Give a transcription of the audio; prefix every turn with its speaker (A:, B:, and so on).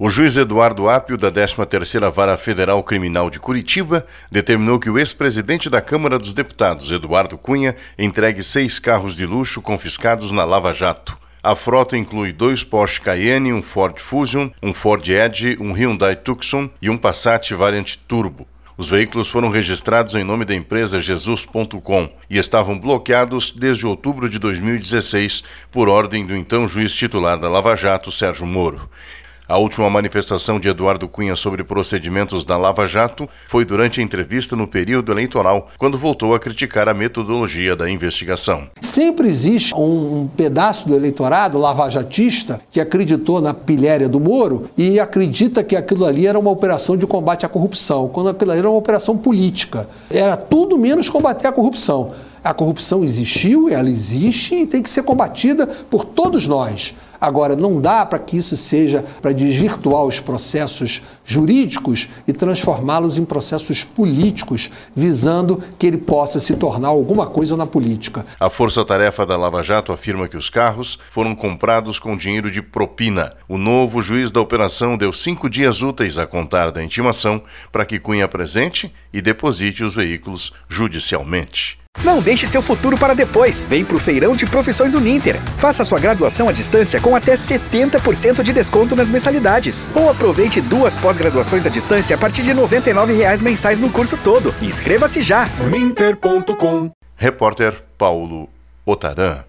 A: O juiz Eduardo Apio, da 13ª Vara Federal Criminal de Curitiba, determinou que o ex-presidente da Câmara dos Deputados, Eduardo Cunha, entregue seis carros de luxo confiscados na Lava Jato. A frota inclui dois Porsche Cayenne, um Ford Fusion, um Ford Edge, um Hyundai Tucson e um Passat Variant Turbo. Os veículos foram registrados em nome da empresa Jesus.com e estavam bloqueados desde outubro de 2016 por ordem do então juiz titular da Lava Jato, Sérgio Moro. A última manifestação de Eduardo Cunha sobre procedimentos da Lava Jato foi durante a entrevista no período eleitoral, quando voltou a criticar a metodologia da investigação.
B: Sempre existe um pedaço do eleitorado lavajatista que acreditou na pilhéria do Moro e acredita que aquilo ali era uma operação de combate à corrupção, quando aquilo ali era uma operação política. Era tudo menos combater a corrupção. A corrupção existiu, ela existe e tem que ser combatida por todos nós. Agora, não dá para que isso seja para desvirtuar os processos jurídicos e transformá-los em processos políticos, visando que ele possa se tornar alguma coisa na política.
A: A Força-Tarefa da Lava Jato afirma que os carros foram comprados com dinheiro de propina. O novo juiz da operação deu cinco dias úteis a contar da intimação para que Cunha apresente e deposite os veículos judicialmente.
C: Não deixe seu futuro para depois. Vem para o Feirão de Profissões Uninter. Faça sua graduação à distância com até 70% de desconto nas mensalidades. Ou aproveite duas pós-graduações à distância a partir de R$ 99,00 mensais no curso todo. Inscreva-se já.
A: Uninter.com Repórter Paulo Otaran